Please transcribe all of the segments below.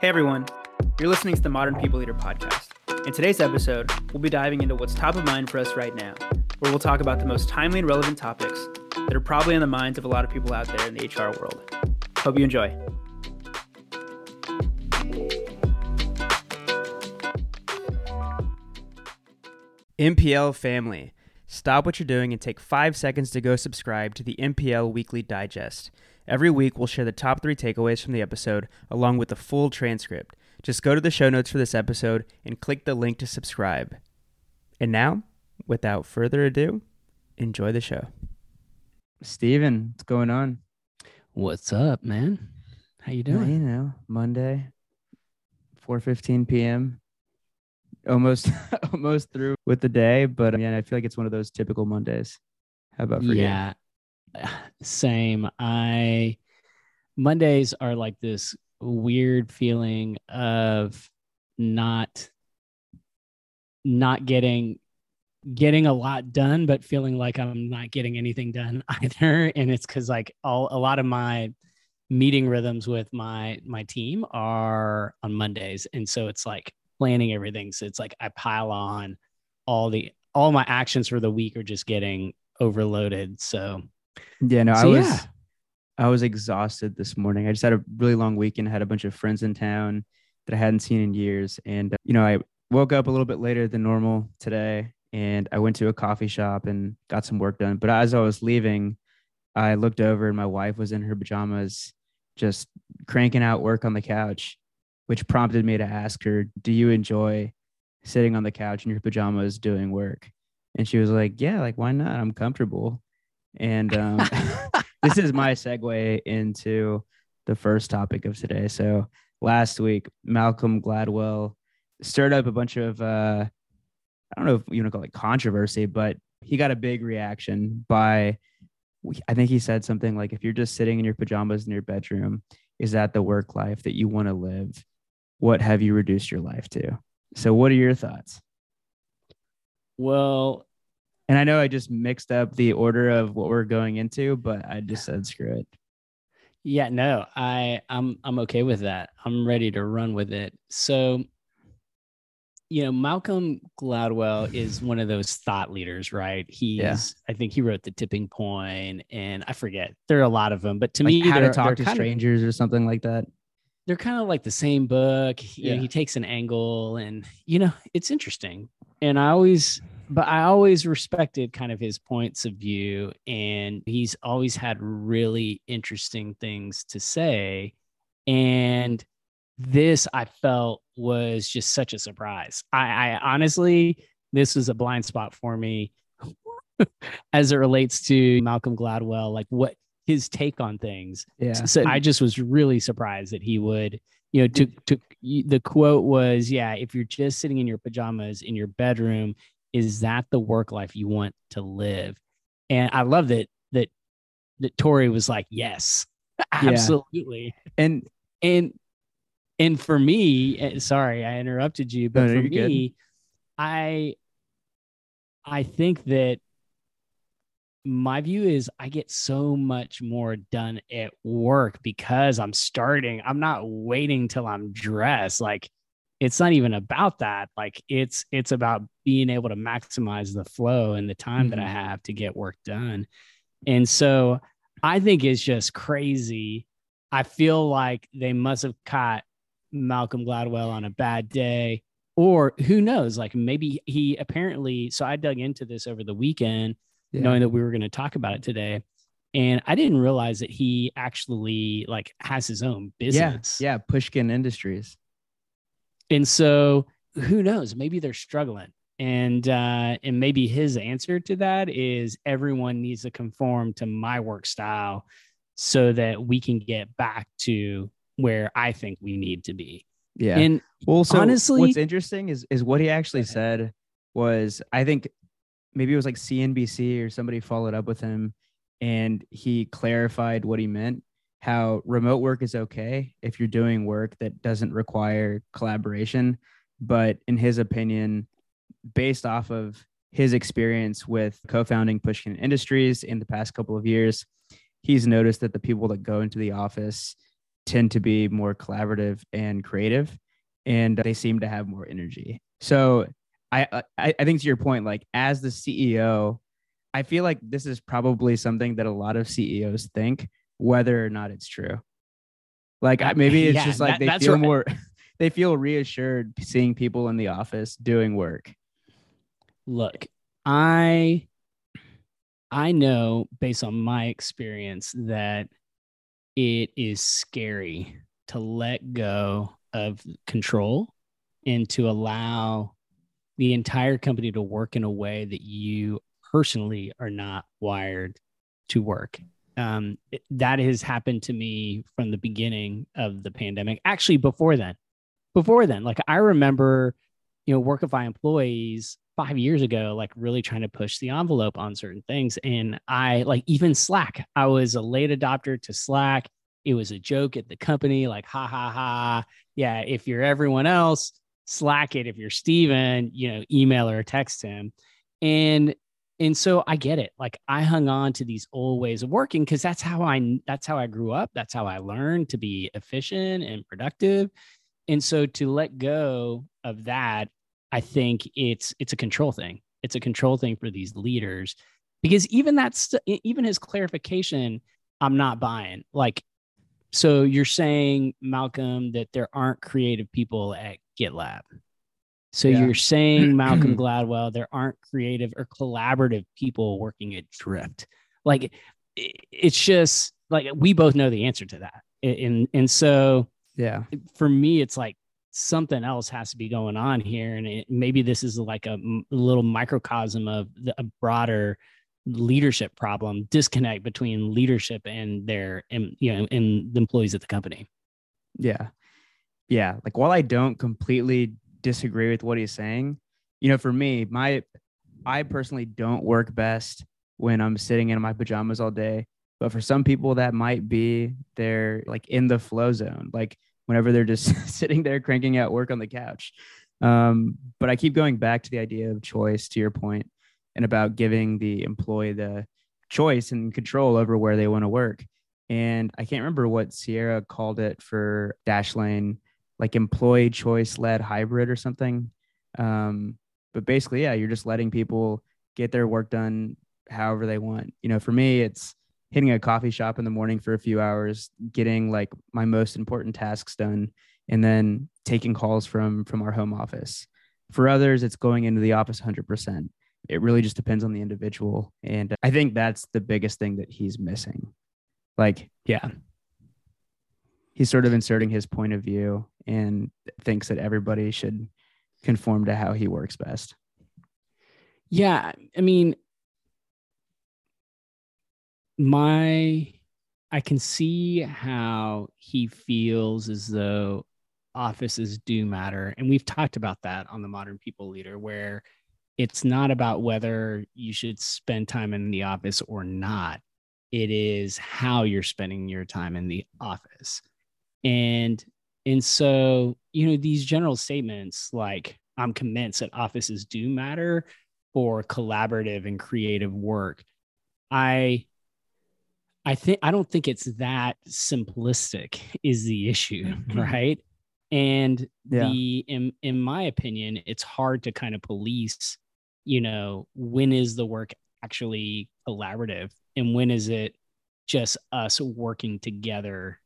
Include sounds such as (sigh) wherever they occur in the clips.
Hey everyone, you're listening to the Modern People Leader podcast. In today's episode, we'll be diving into what's top of mind for us right now, where we'll talk about the most timely and relevant topics that are probably on the minds of a lot of people out there in the HR world. Hope you enjoy. MPL family, stop what you're doing and take five seconds to go subscribe to the MPL Weekly Digest. Every week, we'll share the top three takeaways from the episode along with the full transcript. Just go to the show notes for this episode and click the link to subscribe. And now, without further ado, enjoy the show. Steven, what's going on? What's up, man? How you doing? you know, Monday, 4:15 p.m. Almost (laughs) almost through with the day, but yeah, I feel like it's one of those typical Mondays. How about for you? yeah, (sighs) same. I Mondays are like this weird feeling of not not getting getting a lot done but feeling like i'm not getting anything done (laughs) either. And it's because like all a lot of my meeting rhythms with my my team are on mondays. And so it's like planning everything. So it's like i pile on all the all my actions for the week are just getting overloaded. So Yeah, no, I was yeah. I was exhausted this morning. I just had a really long weekend. I had a bunch of friends in town that I hadn't seen in years, and uh, you know, I woke up a little bit later than normal today, and I went to a coffee shop and got some work done. But as I was leaving, I looked over and my wife was in her pajamas, just cranking out work on the couch, which prompted me to ask her, "Do you enjoy sitting on the couch in your pajamas doing work?" And she was like, "Yeah, like why not? I'm comfortable." And um, (laughs) this is my segue into the first topic of today. So last week, Malcolm Gladwell stirred up a bunch of uh, I don't know if you want to call it controversy, but he got a big reaction by I think he said something like, "If you're just sitting in your pajamas in your bedroom, is that the work life that you want to live? What have you reduced your life to?" So, what are your thoughts? well And I know I just mixed up the order of what we're going into, but I just said screw it. Yeah, no, I I'm I'm okay with that. I'm ready to run with it. So, you know, Malcolm Gladwell is one of those thought leaders, right? He's Yeah. I think he wrote The Tipping Point and I forget. There are a lot of them, but to Like me how to talk to kind of- strangers or something like that. they're kind of like the same book. You know, Yeah. he takes an angle and you know, it's interesting. And I always but I always respected kind of his points of view and he's always had really interesting things to say and this I felt was just such a surprise. I, I honestly this was a blind spot for me (laughs) as it relates to Malcolm Gladwell like what his take on things Yeah. so I just was really surprised that he would, you know, to to the quote was, yeah, if you're just sitting in your pajamas in your bedroom, is that the work life you want to live? And I love that that that Tori was like, yes, (laughs) absolutely. and And and for me, eh, sorry, I interrupted you, but No, no, for you're good. me, I I think that my view is I get so much more done at work because I'm starting. I'm not waiting till I'm dressed. Like it's not even about that. Like it's it's about being able to maximize the flow and the time that I Mhm. have to get work done. And so I think it's just crazy. I feel like they must have caught Malcolm Gladwell on a bad day or who knows like maybe he apparently so I dug into this over the weekend yeah. knowing that we were going to talk about it today. And I didn't realize that he actually like has his own yeah, business. yeah, Pushkin Industries. And so who knows? Maybe they're struggling. And uh, and maybe his answer to that is everyone needs to conform to my work style so that we can get back to where I think we need to be. Yeah. And well, so honestly- what's interesting is is what he actually said was I think maybe it was like CNBC or somebody followed up with him and he clarified what he meant how remote work is okay if you're doing work that doesn't require collaboration but in his opinion based off of his experience with co-founding Pushkin Industries in the past couple of years, he's noticed that the people that go into the office tend to be more collaborative and creative and they seem to have more energy. So I, I, I think to your point, like as the CEO, I feel like this is probably something that a lot of CEOs think, whether or not it's true. Like maybe it's Yeah, just like that- they feel what- more, (laughs) they feel reassured seeing people in the office doing work. look i i know based on my experience that it is scary to let go of control and to allow the entire company to work in a way that you personally are not wired to work um, it- that has happened to me from the beginning of the pandemic. Actually before then before then like i remember you know workify employees five years ago like really trying to push the envelope on certain things. And i like even slack i was a late adopter to slack. It was a joke at the company like ha ha ha. Yeah if you're everyone else slack it. If you're steven you know email or text him. And and so i get it. Like i hung on to these old ways of working because that's how i that's how i grew up. That's how i learned to be efficient and productive. And so to let go of that i think it's it's a control thing. It's a control thing for these leaders because even that's even his clarification i'm not buying. Like so you're saying malcolm that there aren't creative people at gitlab so Yeah. you're saying (clears throat) malcolm gladwell there aren't creative or collaborative people working at drift like it's just like we both know the answer to that and and so Yeah. for me, it's like something else has to be going on here, and it, maybe this is like a, m- little microcosm of the, a broader leadership problem, disconnect between leadership and their, and, you know, and the employees at the company. Yeah. Yeah. Like while I don't completely disagree with what he's saying, you know, for me, my I personally don't work best when I'm sitting in my pajamas all day. But for some people that might be they're like in the flow zone, like whenever they're just (laughs) sitting there cranking out work on the couch. Um, but I keep going back to the idea of choice to your point and about giving the employee the choice and control over where they want to work. And I can't remember what Sierra called it for Dashlane, like employee choice led hybrid or something. Um, but basically, yeah, you're just letting people get their work done however they want. You know, for me, it's hitting a coffee shop in the morning for a few hours, getting like my most important tasks done, and then taking calls from from our home office. For others, it's going into the office 100%. It really just depends on the individual, and I think that's the biggest thing that he's missing. Like Yeah. He's sort of inserting his point of view and thinks that everybody should conform to how he works best. Yeah. I mean, my, I can see how he feels as though offices do matter. And we've talked about that on the Modern People Leader, where it's not about whether you should spend time in the office or not. It is how you're spending your time in the office. And and so, you know, these general statements like I'm convinced that offices do matter for collaborative and creative work. I I think I don't think it's that simplistic is the issue, mm-hmm. right? And Yeah. the in in my opinion, it's hard to kind of police, you know, when is the work actually collaborative and when is it just us working together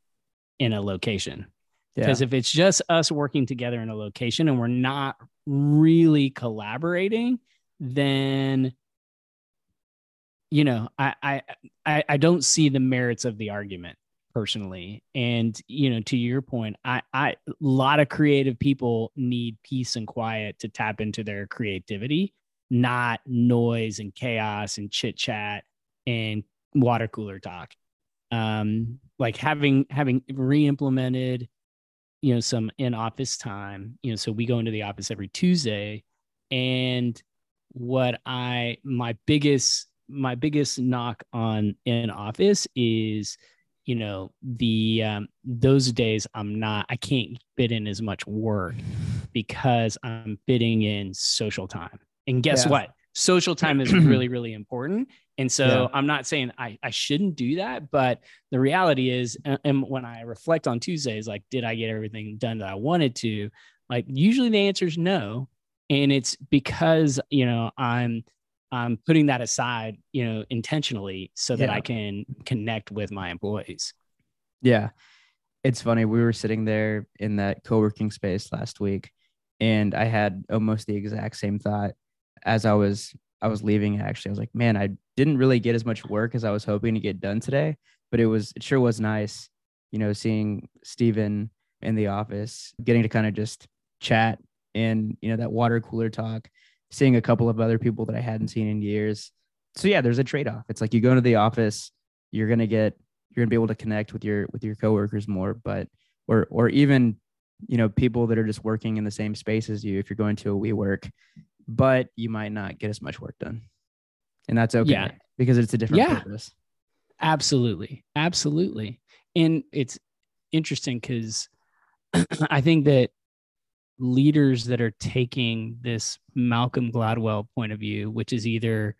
in a location? Yeah. Because if it's just us working together in a location and we're not really collaborating, then you know, I I I, I don't see the merits of the argument personally. And you know, to your point, I I a lot of creative people need peace and quiet to tap into their creativity, not noise and chaos and chit chat and water cooler talk. Um, like having having re-implemented you know some in office time you know so we go into the office every tuesday. And what i my biggest my biggest knock on in office is you know the um, those days i'm not i can't fit in as much work because i'm fitting in social time. And guess Yeah. what social (clears throat) time is really, really important. And so Yeah. I'm not saying I, I shouldn't do that, but the reality is, and- when I reflect on Tuesdays, like, did I get everything done that I wanted to? Like, usually the answer is no. And it's because, you know, I'm, I'm putting that aside, you know, intentionally so that Yeah. I can connect with my employees. Yeah. It's funny. We were sitting there in that co working space last week, and I had almost the exact same thought as I was I was leaving actually. I was like, man, I didn't really get as much work as I was hoping to get done today, but it was it sure was nice, you know, seeing Steven in the office, getting to kind of just chat and you know that water cooler talk, seeing a couple of other people that I hadn't seen in years. So yeah, there's a trade-off. It's like you go into the office, you're gonna get you're gonna be able to connect with your with your coworkers more, but or or even you know people that are just working in the same space as you if you're going to a WeWork, but you might not get as much work done, and that's okay Yeah. because it's a different Yeah. purpose. Absolutely. Absolutely. And it's interesting because (clears throat) I think that leaders that are taking this Malcolm Gladwell point of view, which is either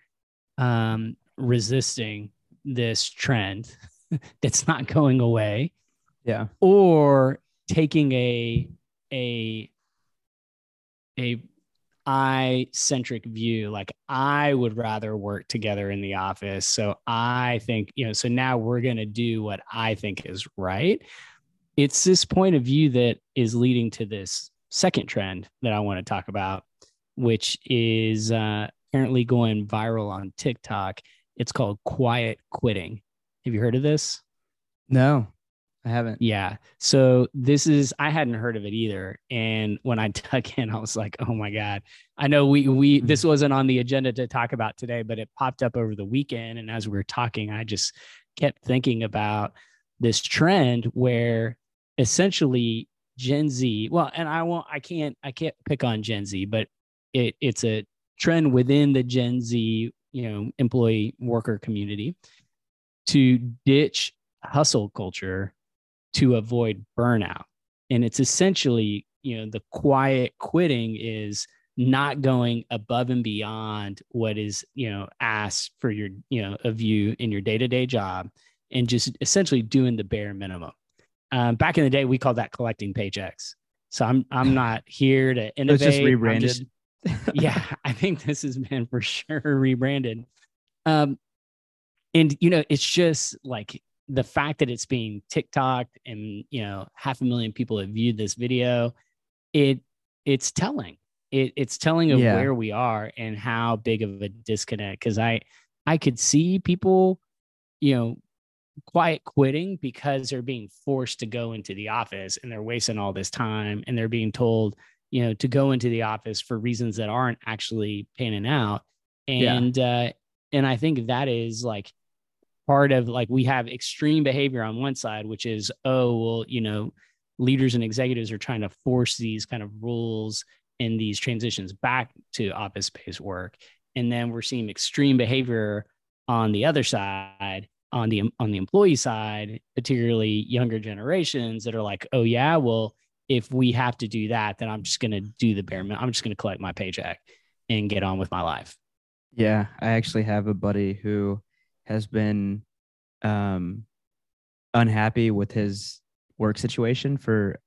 um, resisting this trend (laughs) that's not going away, Yeah, or taking a a a I centric view. Like I would rather work together in the office. So I think, you know, so now we're going to do what I think is right. It's this point of view that is leading to this second trend that I want to talk about, which is uh, apparently going viral on TikTok. It's called quiet quitting. Have you heard of this? no, I haven't. Yeah. So this is I hadn't heard of it either. And when I (laughs) dug in, I was like, oh my God. I know we we Mhm. this wasn't on the agenda to talk about today, but it popped up over the weekend. And as we were talking, I just kept thinking about this trend where essentially Gen Z, well, and I won't I can't I can't pick on Gen Z, but it it's a trend within the Gen Z, you know, employee worker community to ditch hustle culture to avoid burnout. And it's essentially, you know, the quiet quitting is not going above and beyond what is, you know, asked for your, you know, of you in your day-to-day job and just essentially doing the bare minimum. Um, back in the day, we called that collecting paychecks. So I'm I'm (laughs) not here to innovate. was just rebranded. just- (laughs) yeah, I think this has been for sure (laughs) rebranded. Um, and you know, it's just like the fact that it's being TikTok and you know half a million people have viewed this video, it it's telling. It it's telling of Yeah. where we are and how big of a disconnect. Because I I could see people, you know, quiet quitting because they're being forced to go into the office and they're wasting all this time and they're being told, you know, to go into the office for reasons that aren't actually panning out. Yeah. And uh and I think that is like part of like we have extreme behavior on one side, which is, oh, well, you know, leaders and executives are trying to force these kind of rules and these transitions back to office based work. And then we're seeing extreme behavior on the other side, on the on the employee side, particularly younger generations that are like, oh yeah, well, if we have to do that, then I'm just gonna do the bare minimum. I'm just gonna collect my paycheck and get on with my life. Yeah, I actually have a buddy who has been um, unhappy with his work situation for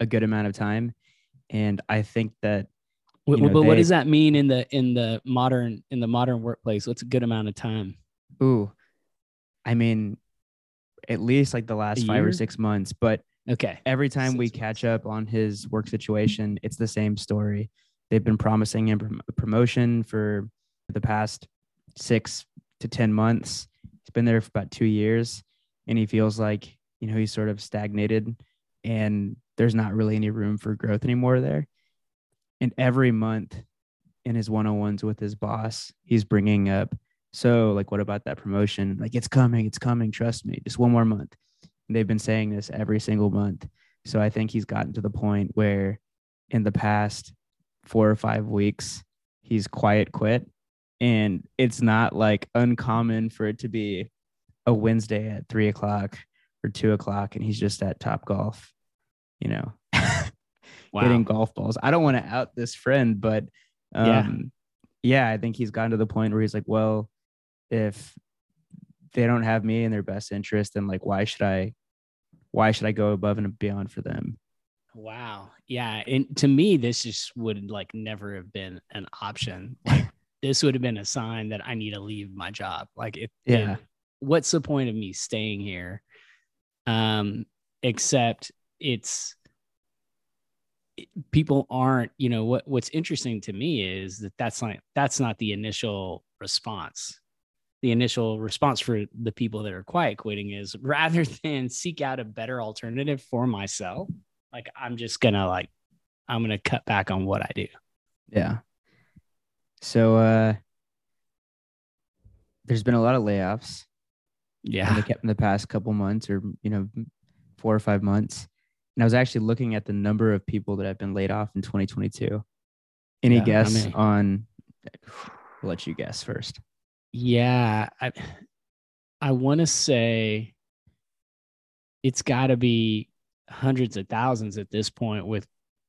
a good amount of time, and I think that Wh- You know, but what does that mean in the in the modern in the modern workplace? What's a good amount of time? ooh, I mean, at least like the last five or six months, but Okay. every time we Six catch up on his work situation, it's the same story. They've been promising him a promotion for the past six to 10 months. He's been there for about two years and he feels like, you know, he's sort of stagnated and there's not really any room for growth anymore there. And every month in his one on ones with his boss, he's bringing up, so like, what about that promotion? Like, it's coming, it's coming, trust me, just one more month. And they've been saying this every single month. So I think he's gotten to the point where in the past four or five weeks, he's quiet quit. And it's not like uncommon for it to be a Wednesday at three o'clock or two o'clock, and he's just at Top Golf, you know, (laughs) Wow. hitting golf balls. I don't want to out this friend, but um, Yeah. yeah, I think he's gotten to the point where he's like, well, if they don't have me in their best interest, then like, why should I, why should I go above and beyond for them? Wow. Yeah. And to me, this just would like never have been an option. Like (laughs) this would have been a sign that I need to leave my job. Like if, Yeah. if- what's the point of me staying here? Um, except it's it- people aren't, you know, what what's interesting to me is that that's not that's not the initial response. The initial response for the people that are quiet quitting is (laughs) rather than seek out a better alternative for myself, like I'm just gonna like I'm gonna cut back on what I do. Yeah. So uh there's been a lot of layoffs in Yeah. the, in the past couple months or you know four or five months. And I was actually looking at the number of people that have been laid off in 2022. Any Yeah, guess on (sighs) I'll let you guess first. Yeah. I I wanna say it's gotta be hundreds of thousands at this point with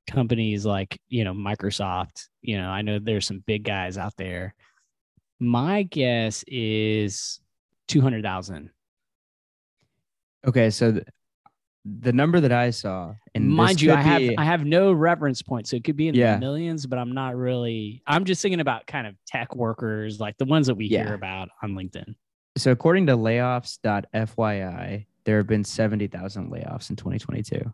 companies like, you know, Microsoft. You know, I know there's some big guys out there. My guess is two hundred thousand. Okay, so the, the number that I saw, and mind you i have be- i have no reference point so it could be in Yeah. the millions but i'm not really i'm just thinking about kind of tech workers like the ones that we Yeah. hear about on linkedin so according to layoffs.fyi, there have been 70,000 layoffs in 2022.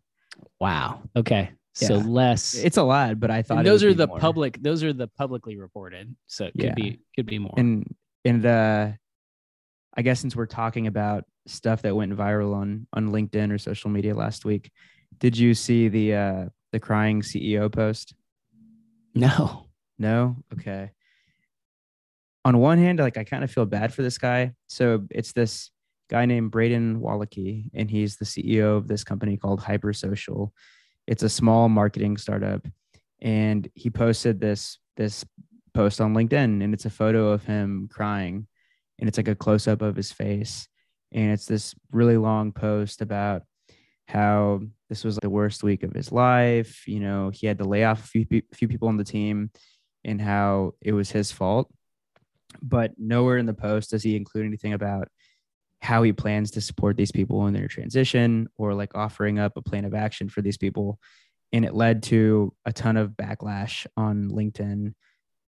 wow okay so Yeah. less It's a lot, but I thought those are the more. public those are the publicly reported so it could Yeah. be could be more. And and uh i guess since we're talking about stuff that went viral on on linkedin or social media last week did you see the uh the crying ceo post? No. No? Okay. On one hand like i kind of feel bad for this guy. So it's this guy named Braden Wallake and he's the ceo of this company called hypersocial it's a small marketing startup. And he posted this this post on linkedin and it's a photo of him crying. And it's like a close-up of his face. And it's this really long post about how this was the worst week of his life. You know he had to lay off a few, few people on the team and how it was his fault. But nowhere in the post does he include anything about how he plans to support these people in their transition or like offering up a plan of action for these people. And it led to a ton of backlash on linkedin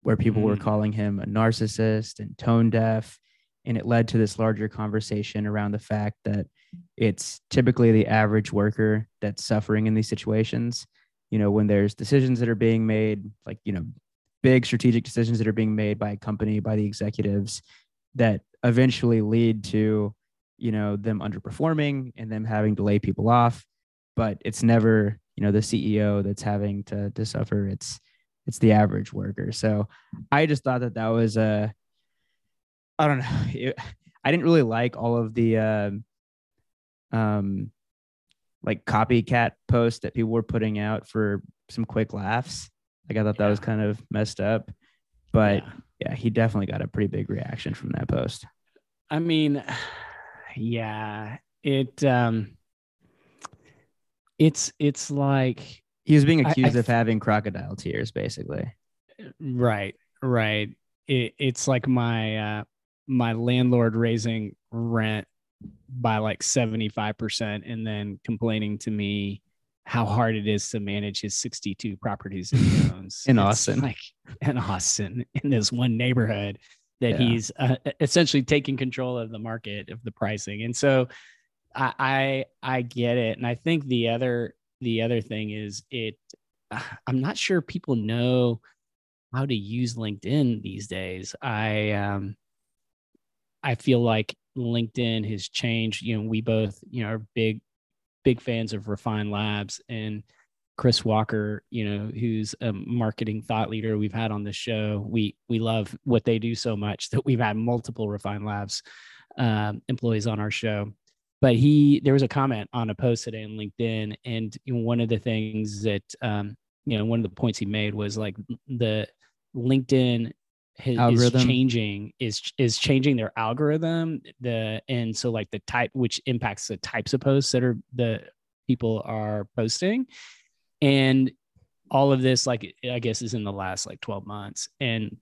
where people were Mm. calling him a narcissist and tone deaf. And it led to this larger conversation around the fact that it's typically the average worker that's suffering in these situations. You know when there's decisions that are being made like you know big strategic decisions that are being made by a company by the executives that eventually lead to you know them underperforming and them having to lay people off. But it's never you know the ceo that's having to to suffer. It's it's the average worker. So i just thought that that was a i don't know. (laughs) It, i didn't really like all of the um um like copycat posts that people were putting out for some quick laughs. Like i thought that was kind of messed up. But Yeah. Yeah, he definitely got a pretty big reaction from that post. i mean yeah it um it's it's like He was being I- I accused of having crocodile tears, basically. Right, right. It, it's like my uh, my landlord raising rent by like seventy five percent, and then complaining to me how hard it is to manage his sixty two properties that he owns In (laughs) Austin. (laughs) like in Austin, in this one neighborhood that Yeah. he's uh, essentially taking control of the market of the pricing, and so I, I I get it, and I think the other the other thing is it. (sighs) I'm not sure people know how to use LinkedIn these days. I um I feel like LinkedIn has changed. You know, we both, you know, are big, big fans of Refine Labs and Chris Walker, you know, who's a marketing thought leader we've had on the show. We we love what they do so much that we've had multiple Refine Labs um, employees on our show. But he, there was a comment on a post today on LinkedIn, and one of the things that um, you know, one of the points he made was like the LinkedIn has, is changing is is changing their algorithm the and so like the type which impacts the types of posts that are the people are posting and all of this like i guess is in the last like 12 months and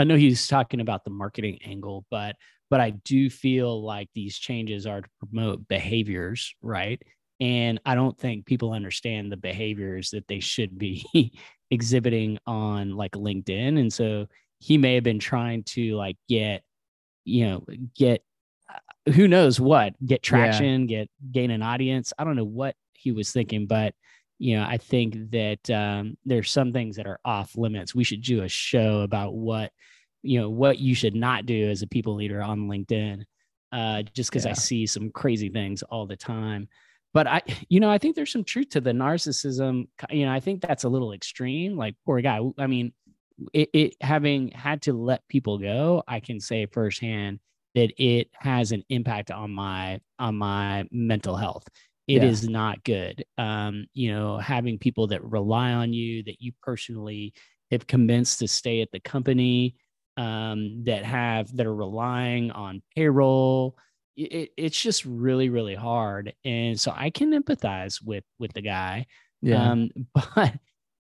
I know he's talking about the marketing angle, but but I do feel like these changes are to promote behaviors, right? And I don't think people understand the behaviors that they should be (laughs) exhibiting on like LinkedIn. And so he may have been trying to like get, you know, get uh, who knows what, get traction, yeah. get gain an audience. I don't know what he was thinking, but you know, I think that um, there's some things that are off limits. We should do a show about what, you know, what you should not do as a people leader on LinkedIn, uh, just because yeah. I see some crazy things all the time. But I, you know, I think there's some truth to the narcissism. You know, I think that's a little extreme. Like poor guy. I mean, it, it having had to let people go, I can say firsthand that it has an impact on my on my mental health it yeah. is not good. Um, you know, having people that rely on you, that you personally have convinced to stay at the company, um, that have that are relying on payroll. It, it's just really, really hard, and so I can empathize with with the guy. Yeah. Um, (laughs) but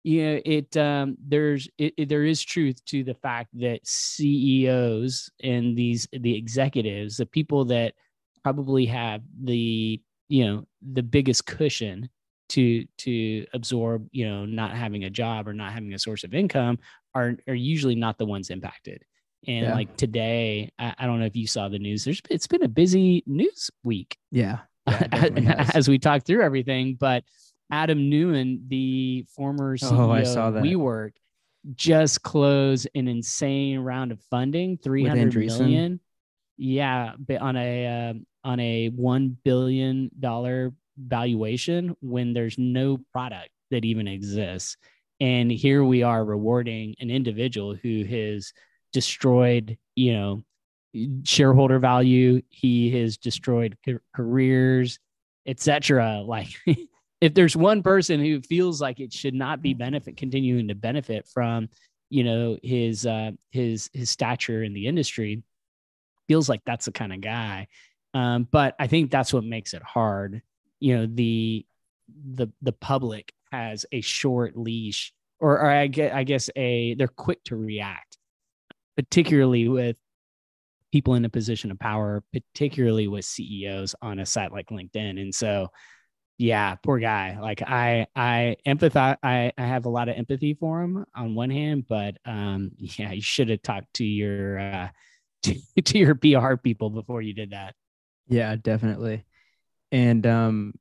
you know, it um, there's it, it, there is truth to the fact that CEOs and these the executives, the people that probably have the you know the biggest cushion to to absorb you know not having a job or not having a source of income are are usually not the ones impacted. And yeah. like today I, I, don't know if you saw the news there's it's been a busy news week. Yeah, yeah (laughs) as we talk through everything but adam neumann the former ceo oh, I saw that. WeWork just closed an insane round of funding 300 million yeah on a uh, on a $1 billion valuation when there's no product that even exists. And here we are rewarding an individual who has destroyed, you know, shareholder value. He has destroyed careers, etc. (laughs) Like, if there's one person who feels like it should not be benefit continuing to benefit from, you know, his uh, his his stature in the industry, feels like that's the kind of guy. Um, but I think that's what makes it hard. You know, the the the public has a short leash, or, or I get I guess a they're quick to react, particularly with people in a position of power, particularly with CEOs on a site like LinkedIn. And so, yeah, poor guy. Like I, I empathize. I, I have a lot of empathy for him on one hand, but um, (laughs) yeah, you should have talked to your uh, (laughs) to, to your PR people before you did that. Yeah, definitely. And um,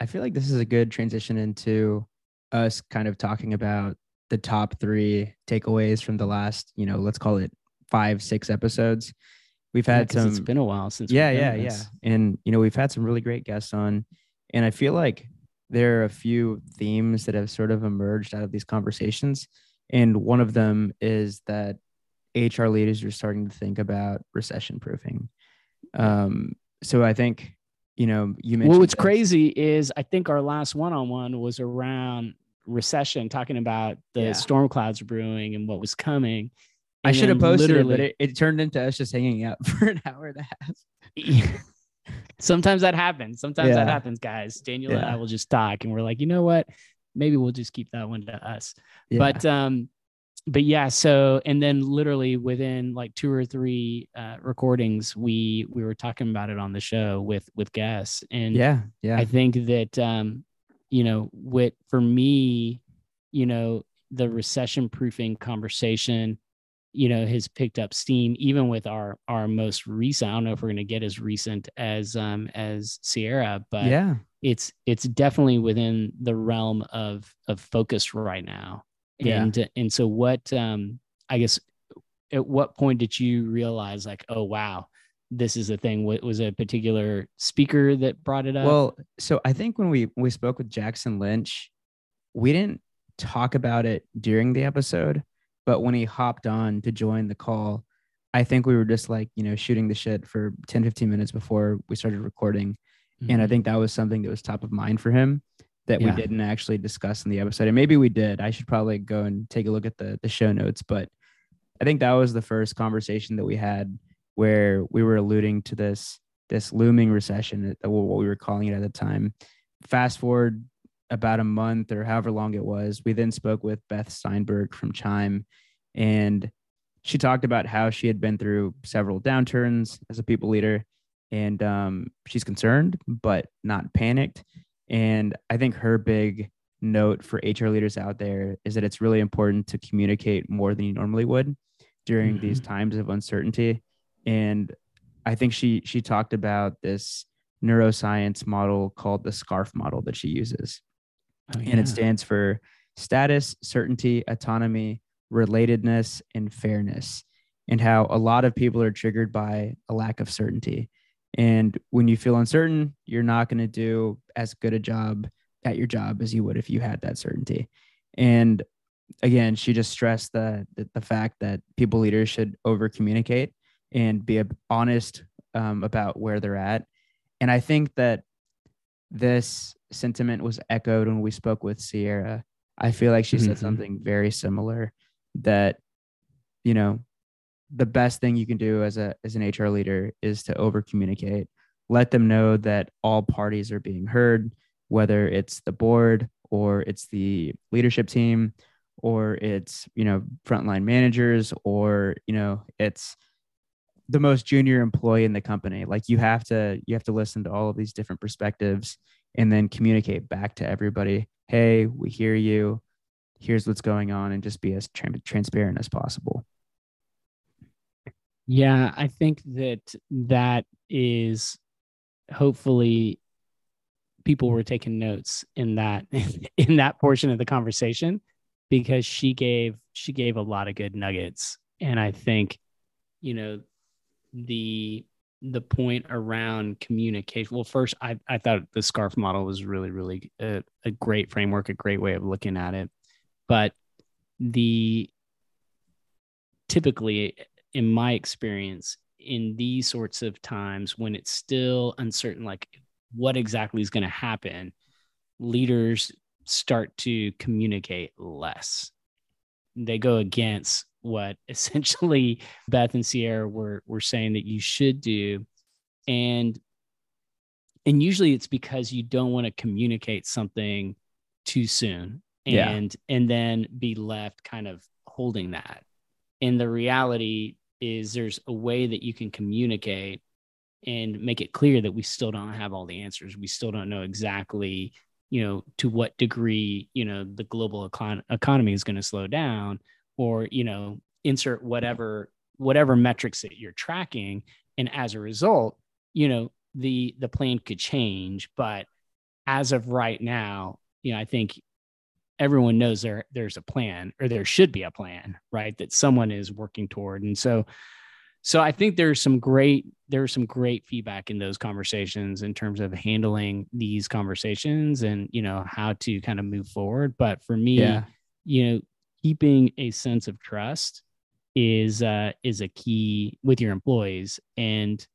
I feel like this is a good transition into us kind of talking about the top three takeaways from the last, you know, let's call it five, six episodes. We've had yeah, some. It's been a while since. Yeah, yeah, yeah. And you know, we've had some really great guests on, and I feel like there are a few themes that have sort of emerged out of these conversations, and one of them is that HR leaders are starting to think about recession proofing. Um, so I think, you know, you mentioned. Well, what's that. crazy is I think our last one on one was around recession, talking about the yeah. storm clouds brewing and what was coming. I should have posted it, but it, it turned into us just hanging out (laughs) for an hour and a half. (laughs) Sometimes that happens. Sometimes yeah. that happens, guys. Daniel yeah. and I will just talk and we're like, you know what? Maybe we'll just keep that one to us. But um, but yeah so and then literally within like two or three uh, recordings we we were talking about it on the show with with guests and yeah yeah i think that um you know with for me you know the recession proofing conversation you know has picked up steam even with our our most recent i don't know if we're going to get as recent as um as sierra but yeah. it's it's definitely within the realm of of focus right now. Yeah. and and so what um i guess at what point did you realize like oh wow this is a thing what was a particular speaker that brought it up? Well so i think when we we spoke with jackson lynch we didn't talk about it during the episode but when he hopped on to join the call i think we were just like you know shooting the shit for 10 15 minutes before we started recording mm-hmm. and i mm-hmm. think that was something that was top of mind for him that yeah. we didn't actually discuss in the episode. And maybe we did. I should probably go and take a look at the the show notes, but I think that was the first conversation that we had where we were alluding to this this looming recession, what we were calling it at the time. Fast forward about a month or however long it was, we then spoke with Beth Steinberg from Chime, and she talked about how she had been through several downturns as a people leader and um, she's concerned but not panicked. And i think her big note for hr leaders out there is that it's really important to communicate more than you normally would during mm-hmm. these times of uncertainty. And i think she she talked about this neuroscience model called the scarf model that she uses oh, yeah. and it stands for status certainty autonomy relatedness and fairness and how a lot of people are triggered by a lack of certainty and when you feel uncertain, you're not going to do as good a job at your job as you would if you had that certainty. And again, she just stressed the the, the fact that people leaders should over communicate and be honest um, about where they're at. And I think that this sentiment was echoed when we spoke with Sierra. I feel like she mm-hmm. said something very similar that, you know, the best thing you can do as a as an HR leader is to over communicate. Let them know that all parties are being heard, whether it's the board or it's the leadership team or it's, you know, frontline managers or, you know, it's the most junior employee in the company. Like you have to you have to listen to all of these different perspectives and then communicate back to everybody, "Hey, we hear you. Here's what's going on," and just be as tra- transparent as possible. Yeah, I think that that is hopefully people were taking notes in that (laughs) in that portion of the conversation because she gave she gave a lot of good nuggets and I think you know the the point around communication well first I, I thought the scarf model was really really a, a great framework a great way of looking at it but the typically in my experience, in these sorts of times when it's still uncertain, like what exactly is going to happen, leaders start to communicate less. They go against what (laughs) essentially Beth and Sierra were were saying that you should do, and and usually it's because you don't want to communicate something too soon and yeah. and then be left kind of holding that. And the reality is there's a way that you can communicate and make it clear that we still don't have all the answers. We still don't know exactly, you know, to what degree, you know, the global econ- economy is going to slow down or, you know, insert whatever whatever metrics that you're tracking. And as a result, you know, the the plan could change, but as of right now, you know, I think everyone knows there there's a plan or there should be a plan right that someone is working toward. And so so i think there's some great there's some great feedback in those conversations in terms of handling these conversations and you know how to kind of move forward. But for me yeah. you know keeping a sense of trust is uh is a key with your employees and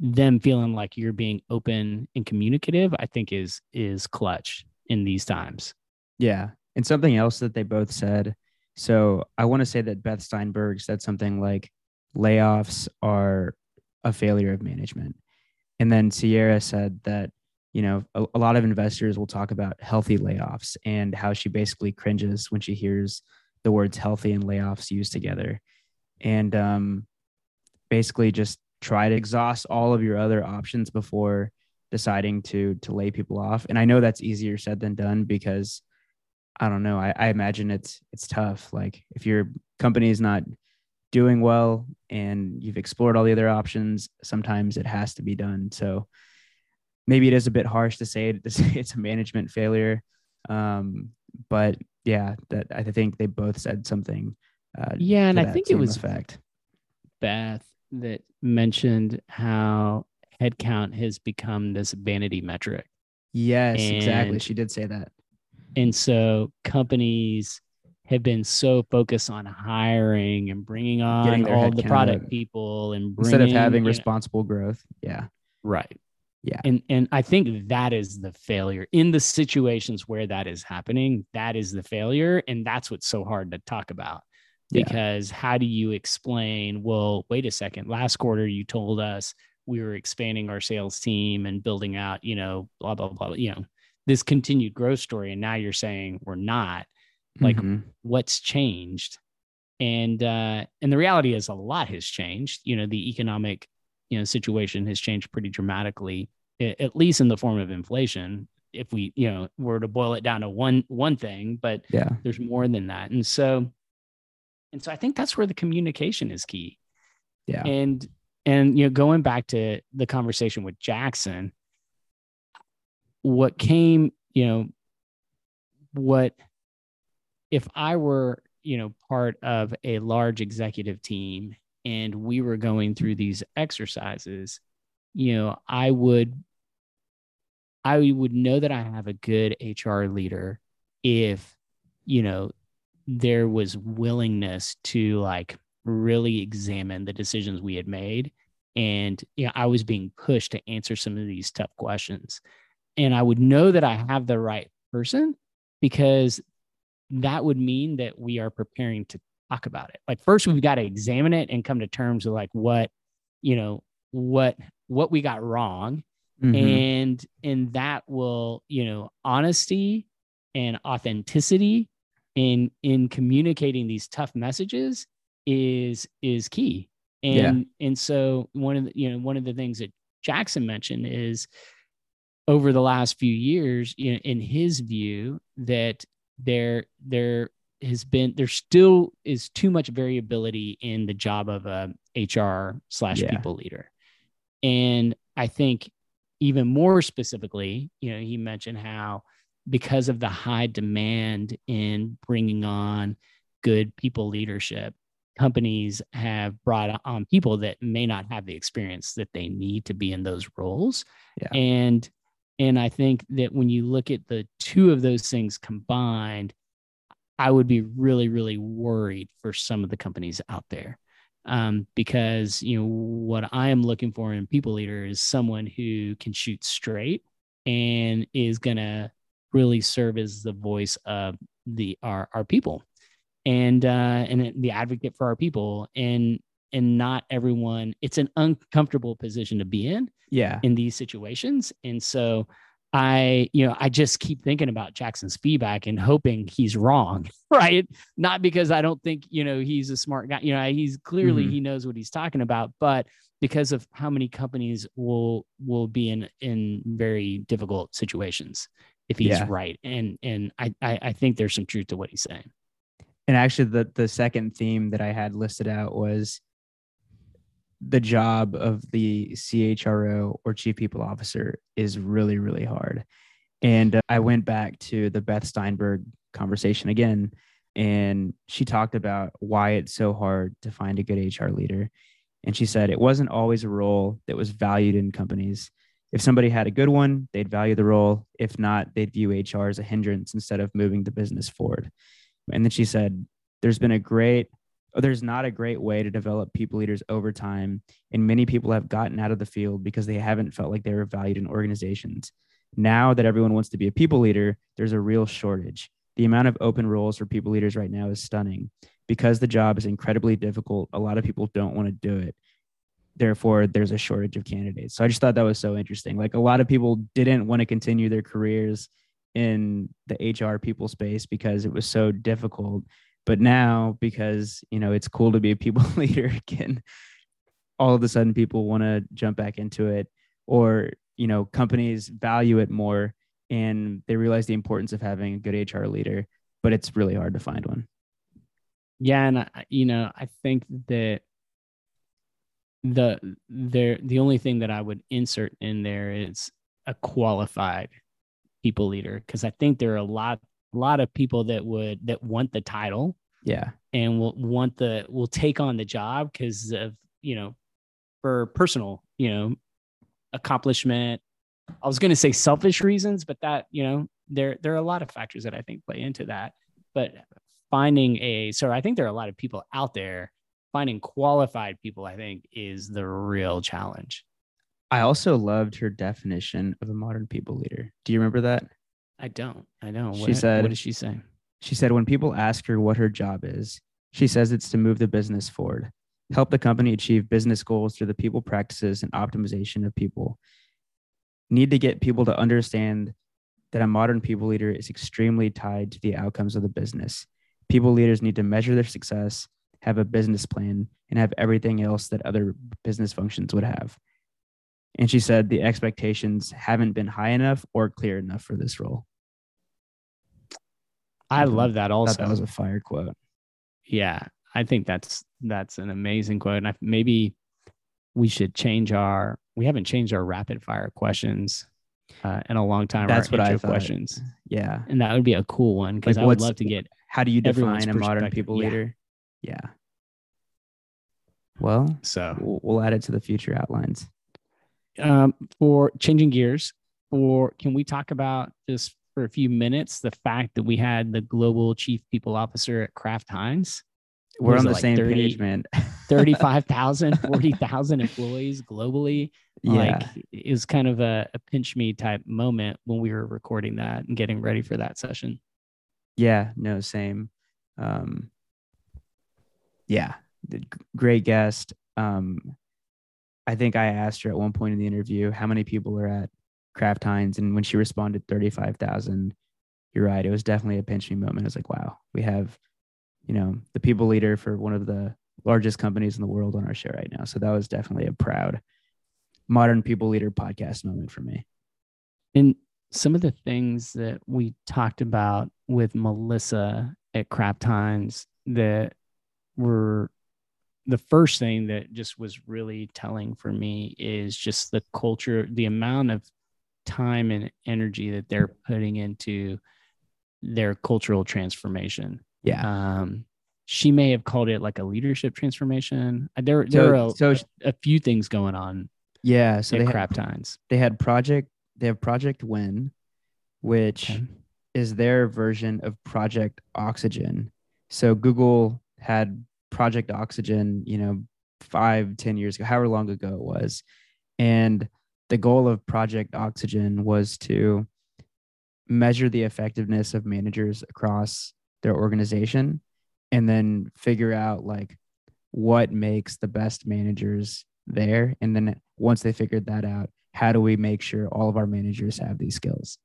them feeling like you're being open and communicative i think is is clutch in these times yeah. And something else that they both said. So I want to say that Beth Steinberg said something like layoffs are a failure of management. And then Sierra said that, you know, a, a, lot of investors will talk about healthy layoffs and how she basically cringes when she hears the words healthy and layoffs used together. And um, basically just try to exhaust all of your other options before deciding to to lay people off. And I know that's easier said than done because I don't know. I, I imagine it's it's tough. Like if your company is not doing well and you've explored all the other options, sometimes it has to be done. So maybe it is a bit harsh to say, (laughs) to say it's a management failure. Um, but yeah, that I think they both said something. Uh, yeah, and I think it was effect. Beth that mentioned how headcount has become this vanity metric. Yes, and exactly. She did say that. And so companies have been so focused on hiring and bringing on all the product people and bringing, instead of having responsible know, growth. Yeah. Right. Yeah. And and I think that is the failure in the situations where that is happening. That is the failure. And that's what's so hard to talk about. Because yeah. how do you explain, well, wait a second, last quarter you told us we were expanding our sales team and building out, you know, blah, blah, blah, you know, this continued growth story and now you're saying we're not like mm-hmm. what's changed and uh, and the reality is a lot has changed. You know, the economic you know situation has changed pretty dramatically, at least in the form of inflation. If we you know were to boil it down to one one thing, but Yeah. there's more than that, and so and so I think that's where the communication is key. Yeah. And and you know, going back to the conversation with Jackson, what came, you know, what if I were, you know, part of a large executive team and we were going through these exercises, you know, I would I would know that I have a good HR leader if, you know, there was willingness to like really examine the decisions we had made and you know, I was being pushed to answer some of these tough questions. And I would know that I have the right person because that would mean that we are preparing to talk about it. Like first we've got to examine it and come to terms with like what, you know, what what we got wrong Mhm. and and that will, you know, honesty and authenticity in in communicating these tough messages is is key. Yeah. And and so one of the, you know, one of the things that Jackson mentioned is over the last few years, you know, in his view, that there there has been there still is too much variability in the job of a HR slash Yeah. people leader. And I think even more specifically, you know, he mentioned how because of the high demand in bringing on good people leadership, companies have brought on people that may not have the experience that they need to be in those roles. Yeah. And and I think that when you look at the two of those things combined, I would be really, really worried for some of the companies out there. Um, because you know what I am looking for in people leader is someone who can shoot straight and is gonna really serve as the voice of the our our people and uh and the advocate for our people and and not everyone it's an uncomfortable position to be in Yeah. in these situations. And so I, you know, I just keep thinking about Jackson's feedback and hoping he's wrong, (laughs) right? Not because I don't think, you know, he's a smart guy. You know, he's clearly Mhm. he knows what he's talking about, but because of how many companies will will be in in very difficult situations if he's Yeah. right. And and I, I I think there's some truth to what he's saying. And actually, the the second theme that I had listed out was the job of the CHRO or chief people officer is really really hard. And uh, I went back to the Beth Steinberg conversation again, and she talked about why it's so hard to find a good HR leader. And she said it wasn't always a role that was valued in companies. If somebody had a good one, they'd value the role. If not, they'd view HR as a hindrance instead of moving the business forward. And then she said, there's been a great, there's not a great way to develop people leaders over time. And many people have gotten out of the field because they haven't felt like they were valued in organizations. Now that everyone wants to be a people leader, there's a real shortage. The amount of open roles for people leaders right now is stunning. Because the job is incredibly difficult, a lot of people don't want to do it. Therefore, there's a shortage of candidates. So I just thought that was so interesting. Like a lot of people didn't want to continue their careers in the HR people space because it was so difficult. But now, because you know it's cool to be a people (laughs) leader again, all of a sudden people want to jump back into it, or you know companies value it more and they realize the importance of having a good HR leader. But it's really hard to find one. Yeah, and I, you know, I think that the there the only thing that I would insert in there is a qualified people leader because I think there are a lot a lot of people that would that want the title Yeah, and will want the will take on the job because of you know for personal you know accomplishment. I was going to say selfish reasons, but that you know there there are a lot of factors that I think play into that. But finding a so I think there are a lot of people out there finding qualified people. I think is the real challenge. I also loved her definition of a modern people leader. Do you remember that? I don't. I know. She What, said- what did she say? She said, when people ask her what her job is, she says it's to move the business forward, help the company achieve business goals through the people practices and optimization of people. Need to get people to understand that a modern people leader is extremely tied to the outcomes of the business. People leaders need to measure their success, have a business plan, and have everything else that other business functions would have. And she said the expectations haven't been high enough or clear enough for this role. I love that also. that was a fire quote. yeah, I think that's that's an amazing quote. And I, maybe we should change our. We haven't changed our rapid fire questions uh, in a long time. That's what I thought. questions, Yeah. and that would be a cool one because Like, I would love to get. How do you define a modern people yeah. leader? Yeah. Well, So we'll, we'll add it to the future outlines. Um, for changing gears, or can we talk about just for a few minutes the fact that we had the global chief people officer at Kraft Heinz? We're on the like same 30 page, (laughs) man. 35,000, (laughs) 40,000 employees globally. yeah. Like it was kind of a, a pinch me type moment when we were recording that and getting ready for that session. Yeah, no, same. Um, yeah, the great guest. Um, I think I asked her at one point in the interview how many people are at Kraft Heinz, and when she responded thirty-five thousand, you're right. It was definitely a pinch me moment. I was like, wow, we have, you know, the people leader for one of the largest companies in the world on our show right now. So that was definitely a proud modern people leader podcast moment for me. And some of the things that we talked about with Melissa at Kraft Heinz that were the first thing that just was really telling for me is just the culture, the amount of time and energy that they're putting into their cultural transformation. Yeah. Um, she may have called it like a leadership transformation. Uh, There, So- there are a, so- a, a few things going on yeah. So they had, Kraft Heinz. they had project they have project win which Okay. is their version of project oxygen so google had project oxygen you know five ten years ago however long ago it was. And the goal of project oxygen was to measure the effectiveness of managers across their organization and then figure out like what makes the best managers there. And then once they figured that out how do we make sure all of our managers have these skills?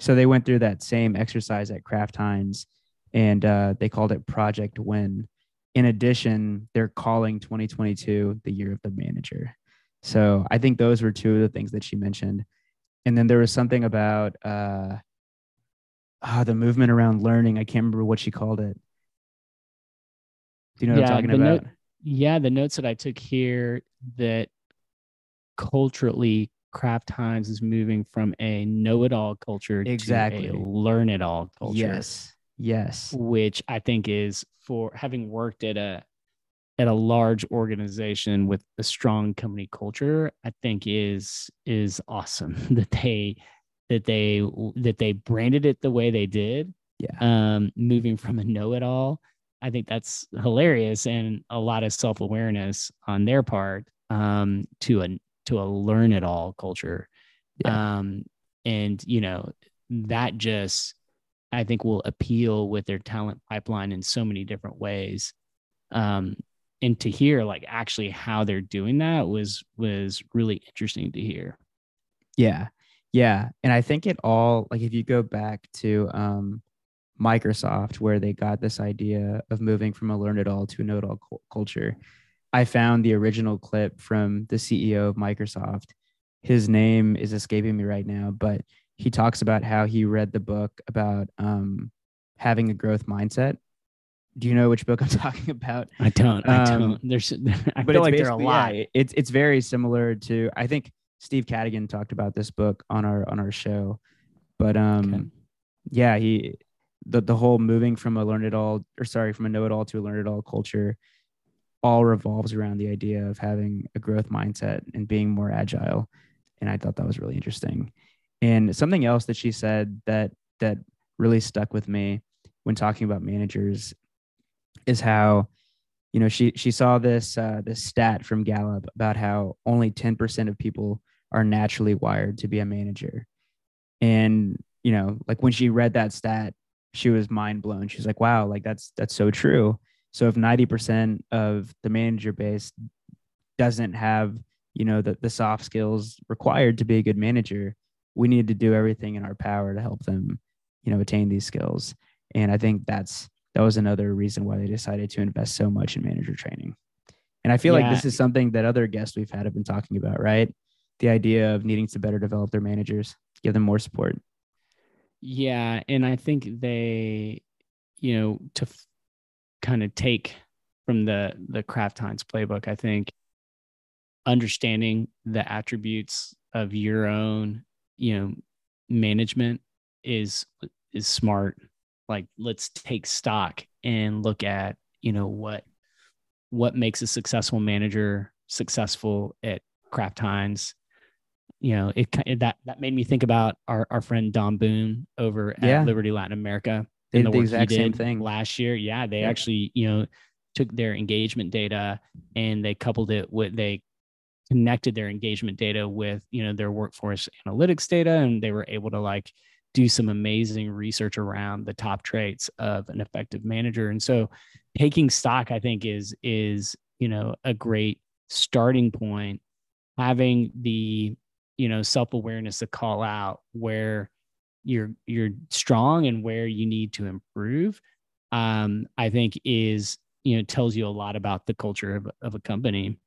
So they went through that same exercise at kraft heinz and uh, they called it project win in addition they're calling 2022 the year of the manager. So i think those were two of the things that she mentioned. And then there was something about uh, ah, the movement around learning. I can't remember what she called it. Do you know what i'm talking about note- yeah, the notes that I took here that culturally Kraft Heinz is moving from a know-it-all culture Exactly. to a learn-it-all culture. yes yes Which I think is for having worked at a at a large organization with a strong company culture, I think is is awesome (laughs) that they that they that they branded it the way they did yeah um, moving from a know-it-all. I think that's hilarious and a lot of self-awareness on their part um, to a to a learn-it-all culture. Um, and you know that just I think will appeal with their talent pipeline in so many different ways. Um, and to hear like actually how they're doing that was was really interesting to hear. Yeah. Yeah. And I think it all, like, if you go back to um, Microsoft, where they got this idea of moving from a learn it all to a know it all cu- culture, I found the original clip from the CEO of Microsoft. His name is escaping me right now, but he talks about how he read the book about um, having a growth mindset. Do you know which book I'm (laughs) talking about? I don't. I Um, don't. There's. (laughs) I but feel like there are a lot. yeah, it's it's very similar to I think Steve Cadigan talked about this book on our on our show, but um, Okay. yeah, he the the whole moving from a learn it all or sorry from a know it all to a learn it all culture all revolves around the idea of having a growth mindset and being more agile, and I thought that was really interesting. And something else that she said that that really stuck with me when talking about managers is how you know she she saw this uh, this stat from Gallup about how only 10% of people are naturally wired to be a manager. And you know like when she read that stat she was mind blown. She's like wow like that's that's so true. So if 90% of the manager base doesn't have you know the, the soft skills required to be a good manager we need to do everything in our power to help them you know attain these skills and i think that's that was another reason why they decided to invest so much in manager training. And I feel Yeah. like this is something that other guests we've had have been talking about, right? The idea of needing to better develop their managers, give them more support. Yeah, and I think they, you know, to f- kind of take from the the Kraft Heinz playbook, I think understanding the attributes of your own, you know, management is is smart. Like let's take stock and look at, you know, what what makes a successful manager successful at Kraft Heinz you know, it that that made me think about our, our friend Don Boone over at Yeah. Liberty Latin America and did the work exact same thing. last year. Yeah, they Yeah. actually, you know, took their engagement data and they coupled it with they connected their engagement data with, you know, their workforce analytics data and they were able to like do some amazing research around the top traits of an effective manager. And so taking stock I think is is, you know, a great starting point having the you know self-awareness to call out where you're you're strong and where you need to improve um i think is you know tells you a lot about the culture of, of a company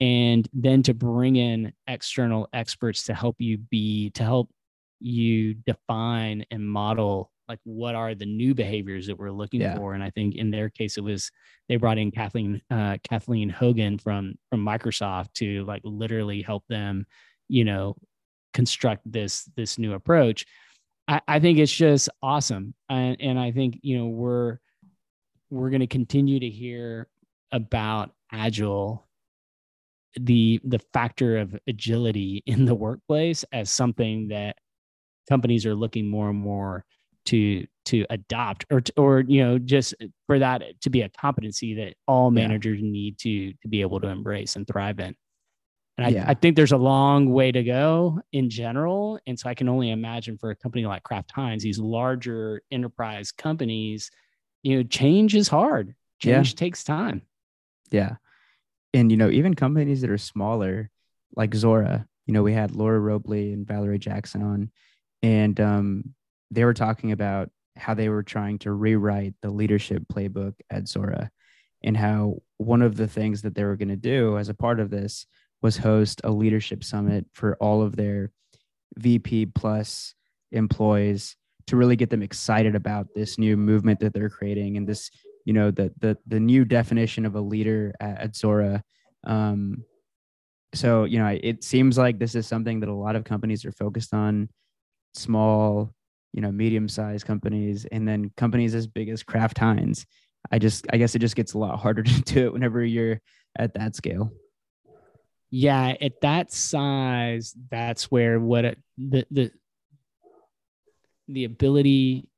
and then to bring in external experts to help you be to help you define and model like what are the new behaviors that we're looking Yeah. for? And i think in their case it was they brought in kathleen uh, kathleen hogan from from microsoft to like literally help them you know construct this this new approach. I, I think it's just awesome. And, and i think you know we're we're going to continue to hear about agile the the factor of agility in the workplace as something that companies are looking more and more to to adopt or to, or you know just for that to be a competency that all Yeah. managers need to to be able to embrace and thrive in and I, Yeah. I think there's a long way to go in general and so i can only imagine for a company like kraft heinz these larger enterprise companies you know change is hard Yeah. change takes time Yeah. And, you know, even companies that are smaller, like Zora, you know, we had Laura Robley and Valerie Jackson on, and um, they were talking about how they were trying to rewrite the leadership playbook at Zora and how one of the things that they were going to do as a part of this was host a leadership summit for all of their VP plus employees to really get them excited about this new movement that they're creating and this you know the the the new definition of a leader at, at Zora. Um, so you know, it seems like this is something that a lot of companies are focused on, small, you know, medium-sized companies, and then companies as big as Kraft Heinz. I just, I guess, it just gets a lot harder (laughs) to do it whenever you're at that scale. yeah at that size that's where what it, the the the ability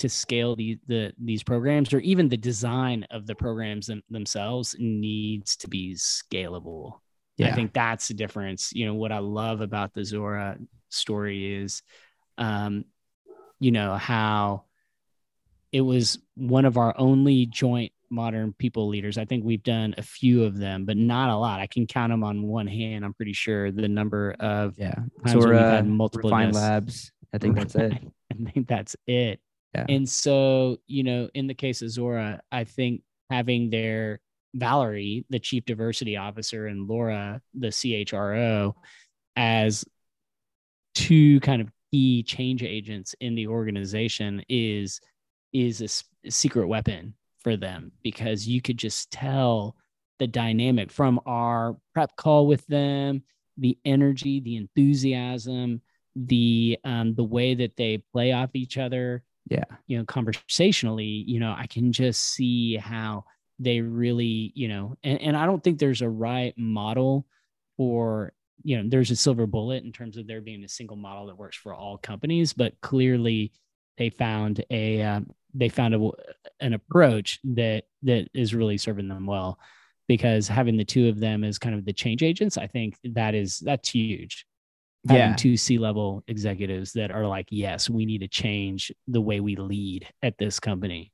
to scale these the these programs or even the design of the programs them, themselves needs to be scalable I think that's the difference. You know, what I love about the Zora story is, um, you know, how it was one of our only joint modern people leaders. I think we've done a few of them, but not a lot. I can count them on one hand. I'm pretty sure the number of yeah. times when we've Zora, had multiple Refine. Labs. I think that's it. (laughs) I think that's it. Yeah. And so, you know, in the case of Zora, I think having their Valerie, the chief diversity officer, and Laura, the CHRO, as two kind of key change agents in the organization is is a s- secret weapon for them because you could just tell the dynamic from our prep call with them, the energy, the enthusiasm, the um, the way that they play off each other Yeah. you know conversationally you know i can just see how they really you know and, and i don't think there's a right model or you know there's a silver bullet in terms of there being a single model that works for all companies but clearly they found a um, they found a, an approach that that is really serving them well because having the two of them as kind of the change agents i think that is that's huge having Yeah. two C level executives that are like, yes, we need to change the way we lead at this company.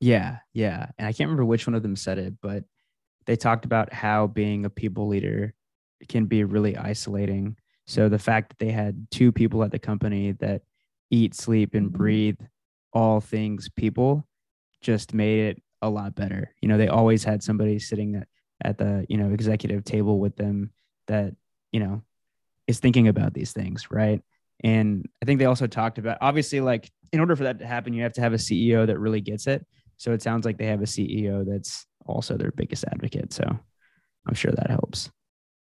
Yeah, yeah. And I can't remember which one of them said it, but they talked about how being a people leader can be really isolating. So the fact that they had two people at the company that eat, sleep, and mm-hmm. breathe all things people just made it a lot better. You know, they always had somebody sitting at, at the, you know, executive table with them that, you know, is thinking about these things, right? And I think they also talked about obviously like in order for that to happen, you have to have a CEO that really gets it. So it sounds like they have a CEO that's also their biggest advocate. So I'm sure that helps.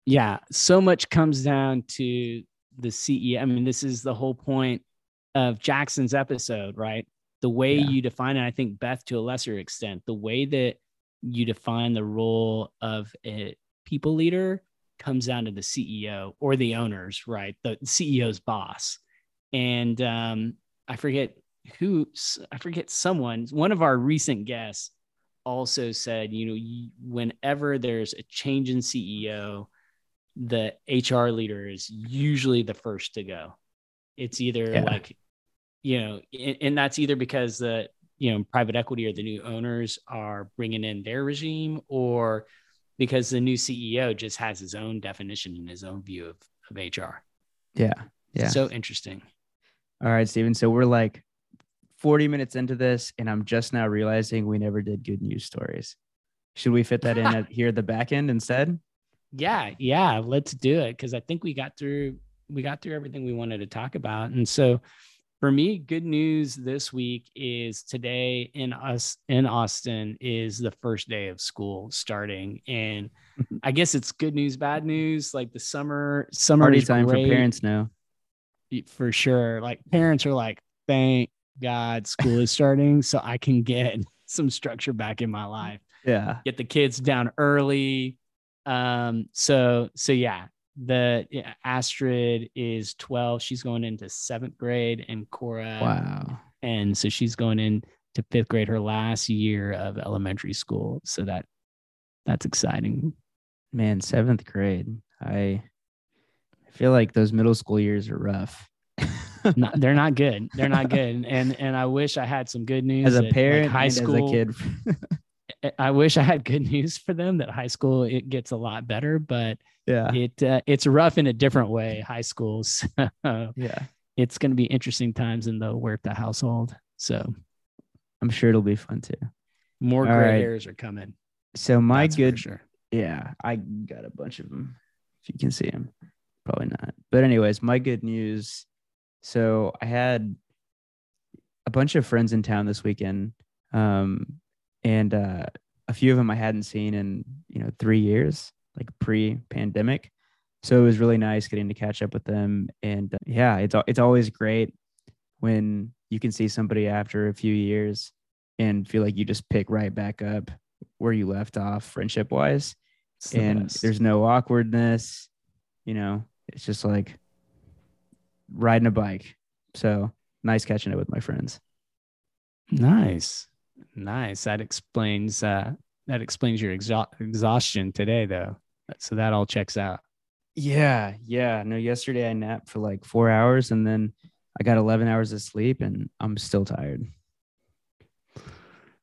Yeah. So much comes down to the CEO. I mean, this is the whole point of Jackson's episode, right? The way yeah. you define it, I think Beth to a lesser extent, the way that you define the role of a people leader comes down to the CEO or the owners, right? The CEO's boss. And um, I forget who, I forget someone, one of our recent guests also said, you know, whenever there's a change in CEO, the HR leader is usually the first to go. It's either yeah. like, you know, and, and that's either because the, you know, private equity or the new owners are bringing in their regime or because the new CEO just has his own definition and his own view of, of HR. Yeah. Yeah. So interesting. All right, Steven. So we're like 40 minutes into this, and I'm just now realizing we never did good news stories. Should we fit that in at (laughs) here at the back end instead? Yeah, yeah, let's do it because I think we got through we got through everything we wanted to talk about. And so for me, good news this week is today in us in Austin is the first day of school starting. And (laughs) I guess it's good news, bad news. Like the summer, summer Party time great. for parents now. For sure. Like parents are like, thank God school is starting so I can get (laughs) some structure back in my life. Yeah. Get the kids down early. Um, so so yeah, the yeah, Astrid is 12. She's going into seventh grade, and Cora. Wow. And so she's going into fifth grade, her last year of elementary school. So that that's exciting. Man, seventh grade. I I feel like those middle school years are rough. (laughs) they're not good. They're not good. And and I wish I had some good news. As a parent, like high school, as a kid. (laughs) I wish I had good (laughs) news for them that high school it gets a lot better, but yeah, it uh, it's rough in a different way. High schools, (laughs) yeah, it's going to be interesting times in the Huerta household. So I'm sure it'll be fun too. More gray right. hairs are coming. So my That's good, sure. yeah, I got a bunch of them. If you can see them, probably not. But anyways, my good news. So I had a bunch of friends in town this weekend. Um, and uh, a few of them I hadn't seen in you know three years, like pre-pandemic. So it was really nice getting to catch up with them, and uh, yeah, it's it's always great when you can see somebody after a few years and feel like you just pick right back up where you left off friendship wise, the and best. there's no awkwardness. You know, it's just like riding a bike. So nice catching up with my friends. Nice. Nice. That explains uh that explains your exha- exhaustion today though. So that all checks out. Yeah, yeah. No, yesterday I napped for like 4 hours and then I got 11 hours of sleep and I'm still tired.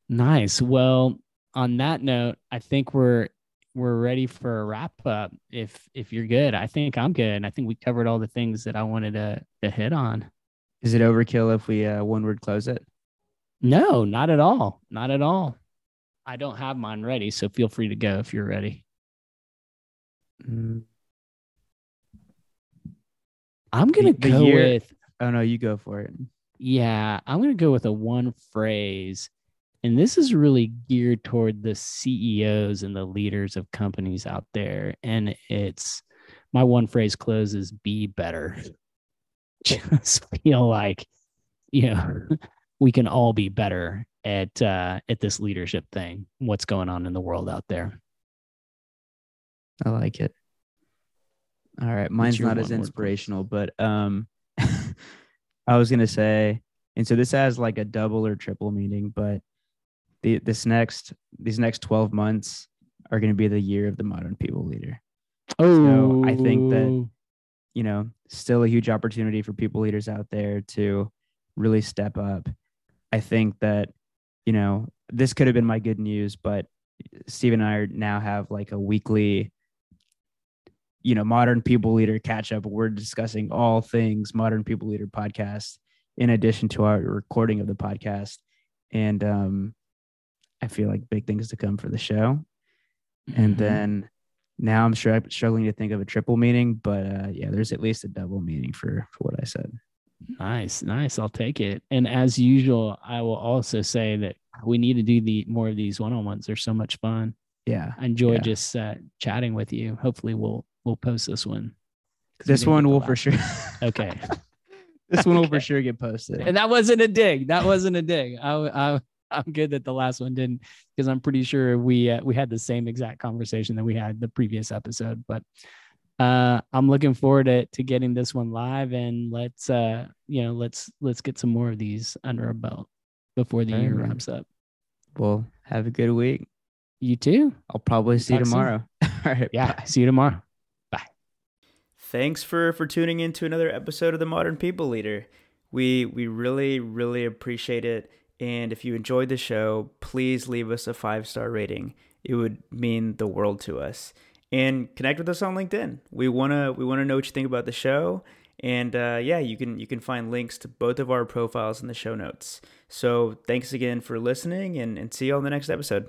Nice. Well, on that note, I think we're we're ready for a wrap up. If if you're good, I think I'm good. I think we covered all the things that I wanted to to hit on. Is it overkill if we uh, one word close it? No, not at all. Not at all. I don't have mine ready, so feel free to go if you're ready. Mm. I'm gonna the, the go year, with. Oh no, you go for it. Yeah, I'm gonna go with a one phrase, and this is really geared toward the CEOs and the leaders of companies out there. And it's my one phrase closes: "Be better." (laughs) Just feel like, you know, we can all be better at uh, at this leadership thing. What's going on in the world out there? I like it. All right, mine's not as inspirational, but um, (laughs) I was gonna say, and so this has like a double or triple meaning, but the this next these next twelve months are going to be the year of the modern people leader. Oh, so I think that oh. you know still a huge opportunity for people leaders out there to really step up I think that, you know, this could have been my good news, but Steve and I are now have like a weekly, you know, modern people leader catch up. We're discussing all things modern people leader podcast in addition to our recording of the podcast. And um, I feel like big things to come for the show. And Mhm. then now I'm sure I'm struggling to think of a triple meaning, but uh, yeah, there's at least a double meaning for for what I said. Nice, nice. I'll take it. And as usual, I will also say that we need to do the more of these one-on-ones. They're so much fun. Yeah, I enjoy Yeah. just uh, chatting with you. Hopefully, we'll we'll post this one. (laughs) (laughs) this one will for sure. Okay, this one will for sure get posted. and that wasn't a dig. That wasn't a dig. I, I I'm good that the last one didn't because I'm pretty sure we uh, we had the same exact conversation that we had the previous episode. But uh, I'm looking forward to to getting this one live and let's uh you know let's let's get some more of these under our belt before the All right, year man. wraps up. well, have a good week. You too. I'll probably see you tomorrow. (laughs) All right. Yeah. bye. See you tomorrow. Bye. Thanks for for tuning in to another episode of the Modern People Leader. We we really really appreciate it. And if you enjoyed the show, please leave us a five star rating. It would mean the world to us. And connect with us on LinkedIn. We wanna we wanna know what you think about the show. And uh, yeah, you can you can find links to both of our profiles in the show notes. So thanks again for listening, and, and see you on the next episode.